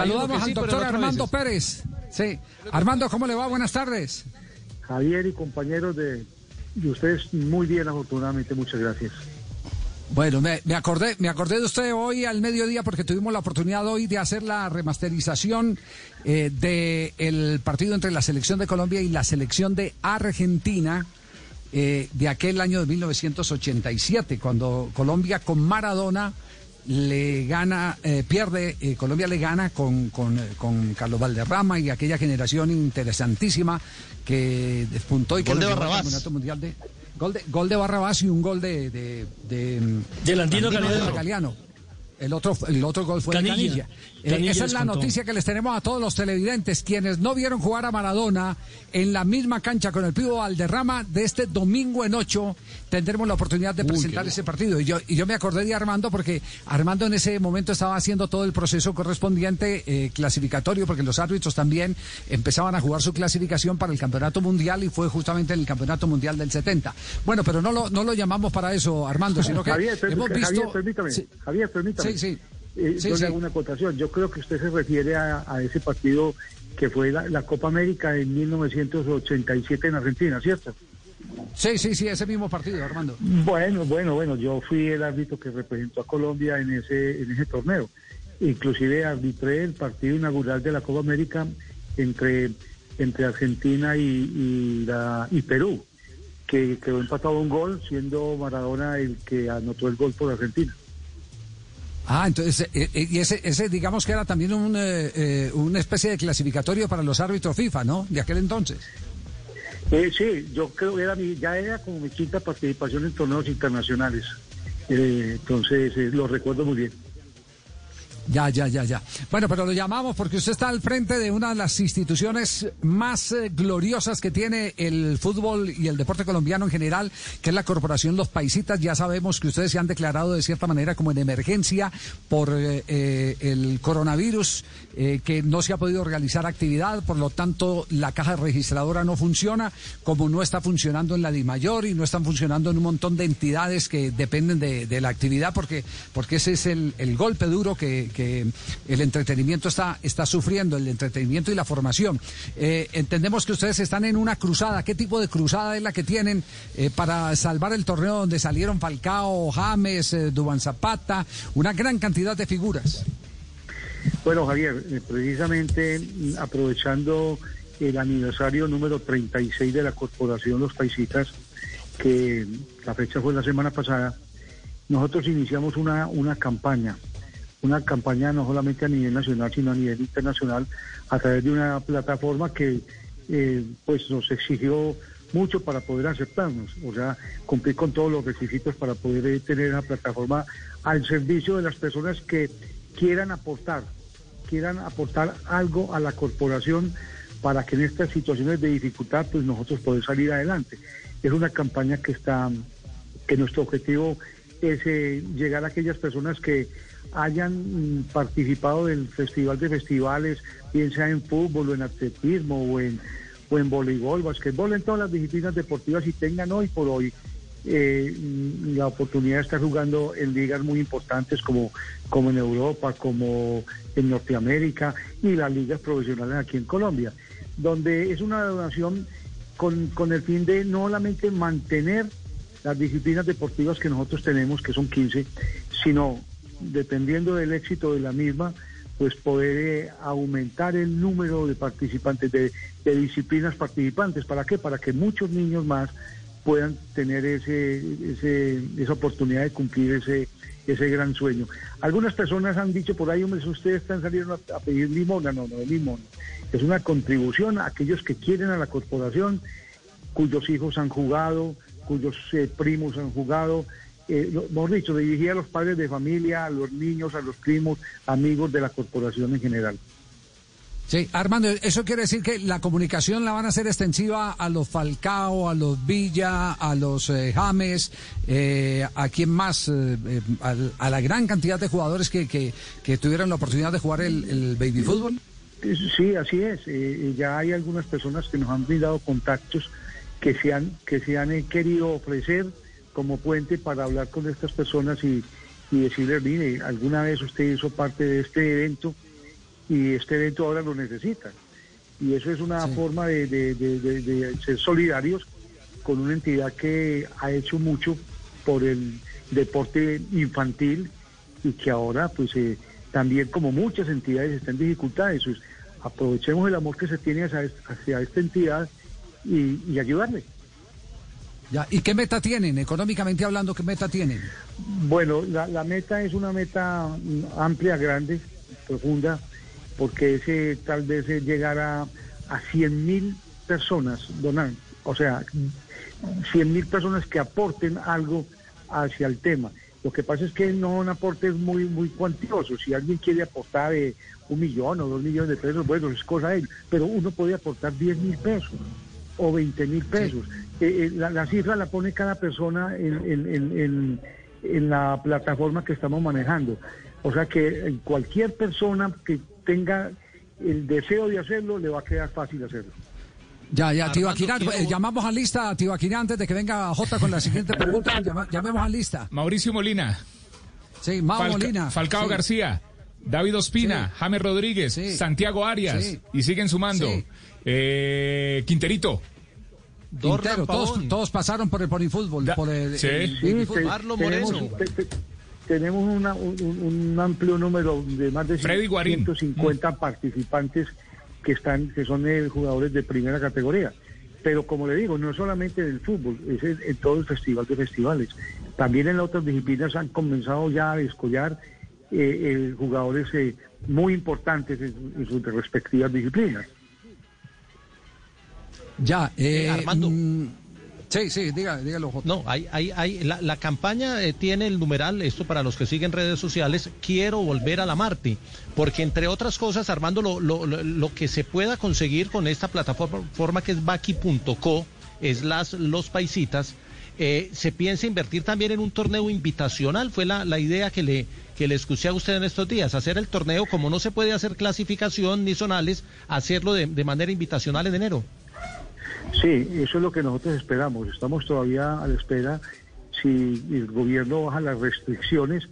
Saludamos al doctor Armando Pérez. Sí. Armando, ¿cómo le va? Buenas tardes. Javier y compañeros de, de ustedes, muy bien, afortunadamente, muchas gracias. Bueno, me, acordé, me acordé de usted hoy al mediodía porque tuvimos la oportunidad hoy de hacer la remasterización eh, del partido entre la selección de Colombia y la selección de Argentina eh, de aquel año de 1987, cuando Colombia con Maradona le gana, eh, pierde, eh, Colombia le gana con, con, con, Carlos Valderrama y aquella generación interesantísima que despuntó y que gol de Barrabás. mundial de gol de gol de Barrabás y un gol de de, de, Andino Galeano. El otro, el otro gol fue Canilla. de Canilla. Eh, esa es la noticia que les tenemos a todos los televidentes. Quienes no vieron jugar a Maradona en la misma cancha con el Pivo Valderrama de este domingo en ocho, tendremos la oportunidad de presentar ese partido. Y yo, y yo me acordé de Armando porque Armando en ese momento estaba haciendo todo el proceso correspondiente eh, clasificatorio, porque los árbitros también empezaban a jugar su clasificación para el Campeonato Mundial y fue justamente en el Campeonato Mundial del 70. Bueno, pero no lo, no lo llamamos para eso, Armando, sino que hemos visto... Javier, permítame. Javier, permítame. Sí, sí. Eh, yo le hago una acotación. Yo creo que usted se refiere a, ese partido que fue la, Copa América en 1987 en Argentina, ¿cierto? Sí, sí, sí, ese mismo partido, Armando. Bueno, bueno, bueno, yo fui el árbitro que representó a Colombia en ese, en ese torneo. Inclusive arbitré el partido inaugural de la Copa América entre, entre Argentina y, la, y Perú, que quedó empatado un gol, siendo Maradona el que anotó el gol por Argentina. Ah, entonces, eh, eh, y ese, ese digamos que era también un, eh, una especie de clasificatorio para los árbitros FIFA, ¿no? De aquel entonces. sí, yo creo que era ya era como mi quinta participación en torneos internacionales. entonces, lo recuerdo muy bien. Ya, ya, ya, ya. Bueno, pero lo llamamos porque usted está al frente de una de las instituciones más eh, gloriosas que tiene el fútbol y el deporte colombiano en general, que es la Corporación Los Paisitas. Ya sabemos que ustedes se han declarado de cierta manera como en emergencia por eh, eh, el coronavirus, que no se ha podido realizar actividad, por lo tanto la caja registradora no funciona, como no está funcionando en la DIMAYOR y no están funcionando en un montón de entidades que dependen de, la actividad, porque, porque ese es el, golpe duro que el entretenimiento está, está sufriendo, el entretenimiento y la formación. Eh, entendemos que ustedes están en una cruzada. ¿Qué tipo de cruzada es la que tienen eh, para salvar el torneo donde salieron Falcao, James, eh, Duban Zapata, una gran cantidad de figuras? Bueno, Javier, precisamente mm, aprovechando el aniversario número 36 de la Corporación Los Paisitas, que la fecha fue la semana pasada, nosotros iniciamos una, una campaña una campaña no solamente a nivel nacional, sino a nivel internacional, a través de una plataforma que eh, pues nos exigió mucho para poder aceptarnos, o sea, cumplir con todos los requisitos para poder eh, tener una plataforma al servicio de las personas que quieran aportar, quieran aportar algo a la corporación para que en estas situaciones de dificultad pues nosotros podamos salir adelante. Es una campaña que está, que nuestro objetivo es eh, llegar a aquellas personas que hayan participado del Festival de Festivales, bien sea en fútbol o en atletismo o en, o en voleibol, basquetbol, en todas las disciplinas deportivas y tengan hoy por hoy eh, la oportunidad de estar jugando en ligas muy importantes como, como en Europa, como en Norteamérica y las ligas profesionales aquí en Colombia, donde es una donación con, con el fin de no solamente mantener las disciplinas deportivas que nosotros tenemos, que son 15, sino dependiendo del éxito de la misma, pues poder eh, aumentar el número de participantes, de, disciplinas participantes. ¿Para qué? Para que muchos niños más puedan tener ese, esa oportunidad de cumplir ese, ese gran sueño. Algunas personas han dicho por ahí, hombre, ustedes están saliendo a, pedir limona, no, no es limón. Es una contribución a aquellos que quieren a la corporación, cuyos hijos han jugado, cuyos eh, primos han jugado, eh, hemos dicho, dirigir a los padres de familia, a los niños, a los primos, amigos de la corporación en general. Sí, Armando, eso quiere decir que la comunicación la van a hacer extensiva a los Falcao, a los Villa, a los eh, James, eh, a quién más, eh, a, la gran cantidad de jugadores que, que, tuvieron la oportunidad de jugar el, baby fútbol. Sí, así es. ya hay algunas personas que nos han brindado contactos que se han, que se han querido ofrecer como puente para hablar con estas personas y, y decirles, mire, alguna vez usted hizo parte de este evento y este evento ahora lo necesita. Y eso es una forma de, ser solidarios con una entidad que ha hecho mucho por el deporte infantil y que ahora pues eh, también como muchas entidades están en dificultades. Pues, aprovechemos el amor que se tiene hacia, esta entidad y, ayudarle. Ya, ¿Y qué meta tienen? Económicamente hablando, ¿qué meta tienen? Bueno, la, meta es una meta amplia, grande, profunda, porque ese tal vez es llegar a, a 100 mil personas donan, o sea, 100 mil personas que aporten algo hacia el tema. Lo que pasa es que no un aporte muy muy cuantioso. Si alguien quiere aportar eh, un millón o dos millones de pesos, bueno, es cosa de él. Pero uno puede aportar 10 mil pesos o 20 mil pesos. Eh, eh, la, cifra la pone cada persona en, en, la plataforma que estamos manejando. O sea que cualquier persona que tenga el deseo de hacerlo, le va a quedar fácil hacerlo. Ya, ya, Tibaquirá, eh, llamamos a lista a Tibaquirá antes de que venga J con la siguiente pregunta. llamemos a lista. Mauricio Molina. Sí, Mau Molina. Falcao García. David Ospina, James Rodríguez, Santiago Arias, y siguen sumando. Eh, Quinterito. Quintero, todos, todos, pasaron por el ponifútbol, por el, sí. Moreno tenemos un, amplio número de más de 150 participantes que están que son eh, jugadores de primera categoría. Pero como le digo, no solamente en el fútbol, es en, todo el festival de festivales. También en las otras disciplinas han comenzado ya a descollar eh, eh, jugadores muy importantes en, sus respectivas disciplinas. Ya, Armando. Mm, Sí, sí, dígalo. No, hay, hay, hay, la, campaña eh, tiene el numeral, esto para los que siguen redes sociales, quiero volver a la Marti, porque entre otras cosas, Armando, lo, lo, lo que se pueda conseguir con esta plataforma que es baki.co, es las los paisitas, eh, se piensa invertir también en un torneo invitacional, fue la, la idea que le, que le escuché a usted en estos días, hacer el torneo, como no se puede hacer clasificación ni zonales, hacerlo de, de manera invitacional en enero. Sí, eso es lo que nosotros esperamos. Estamos todavía a la espera si el gobierno baja las restricciones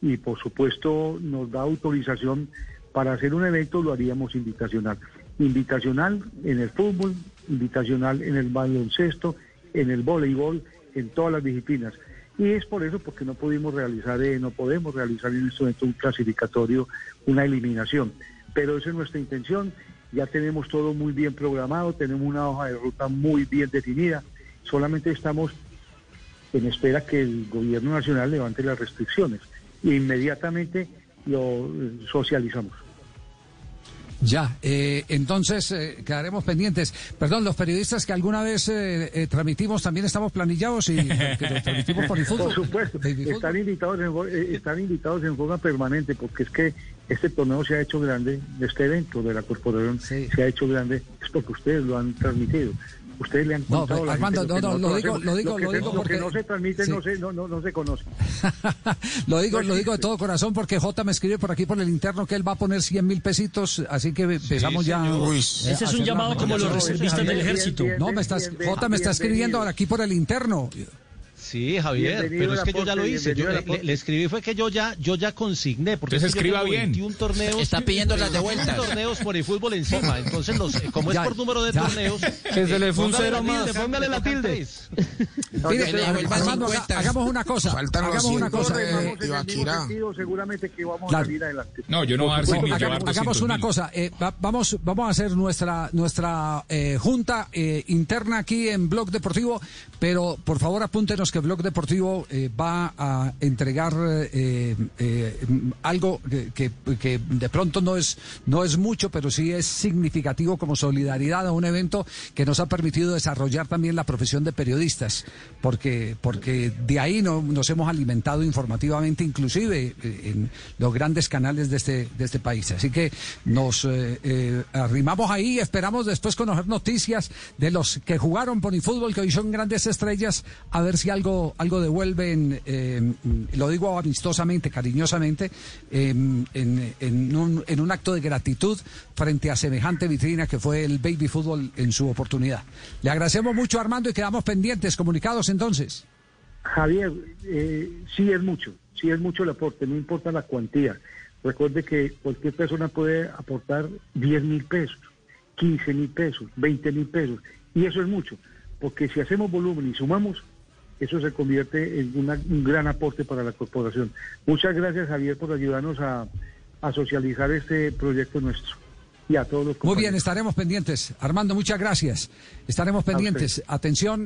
y por supuesto nos da autorización para hacer un evento, lo haríamos invitacional. Invitacional en el fútbol, invitacional en el baloncesto, en el voleibol, en todas las disciplinas. Y es por eso porque no pudimos realizar, eh, no podemos realizar en este momento un clasificatorio, una eliminación. Pero esa es nuestra intención ya tenemos todo muy bien programado, tenemos una hoja de ruta muy bien definida, solamente estamos en espera que el gobierno nacional levante las restricciones e inmediatamente lo socializamos. Ya, eh, entonces eh, quedaremos pendientes. Perdón, los periodistas que alguna vez eh, transmitimos también estamos planillados y que transmitimos por el fútbol. Por supuesto, están invitados, en, están invitados en forma permanente porque es que este torneo se ha hecho grande, este evento de la corporación se ha hecho grande, es porque ustedes lo han transmitido. Ustedes le han contado no, Armando, no, no, lo digo, lo digo, lo, digo porque no se transmite no se, no, no, no se conoce. lo digo, lo digo de todo corazón porque J me escribe por aquí por el interno que él va a poner 100 mil pesitos, así que empezamos ya. Ese es un llamado como los reservistas del ejército. No, me estás, J me está escribiendo ahora aquí por el interno. Sí, Javier, pero es que yo ya lo hice. Yo le, escribí fue que yo ya yo ya consigné porque Entonces escriba bien. 21 torneos. Está pidiendo las de vuelta. torneos por el fútbol encima. Entonces, los, como es por número de torneos, que se le fue un cero más. Póngale la tilde. hagamos una cosa. hagamos una cosa. Eh, seguramente que vamos a salir adelante. No, yo no voy a dar Hagamos una cosa. Eh, vamos, vamos a hacer nuestra nuestra eh, junta eh, interna aquí en Blog Deportivo, pero por favor apúntenos que Blog Deportivo eh, va a entregar eh, eh, algo que, que, de pronto no es, no es mucho, pero sí es significativo como solidaridad a un evento que nos ha permitido desarrollar también la profesión de periodistas, porque, porque de ahí no, nos hemos alimentado informativamente, inclusive en los grandes canales de este, de este país. Así que nos arrimamos ahí y esperamos después conocer noticias de los que jugaron fútbol que hoy son grandes estrellas, a ver si algo algo, devuelven, eh, lo digo amistosamente, cariñosamente, em, en, un, acto de gratitud frente a semejante vitrina que fue el baby fútbol en su oportunidad. Le agradecemos mucho, Armando, y quedamos pendientes, comunicados entonces. Javier, eh, sí es mucho, sí es mucho el aporte, no importa la cuantía. Recuerde que cualquier persona puede aportar 10 mil pesos, 15 mil pesos, 20 mil pesos, y eso es mucho, porque si hacemos volumen y sumamos, eso se convierte en un gran aporte para la corporación. Muchas gracias Javier por ayudarnos a, a socializar este proyecto nuestro. Y a todos los Muy bien, estaremos pendientes. Armando, muchas gracias. Estaremos pendientes. Atención.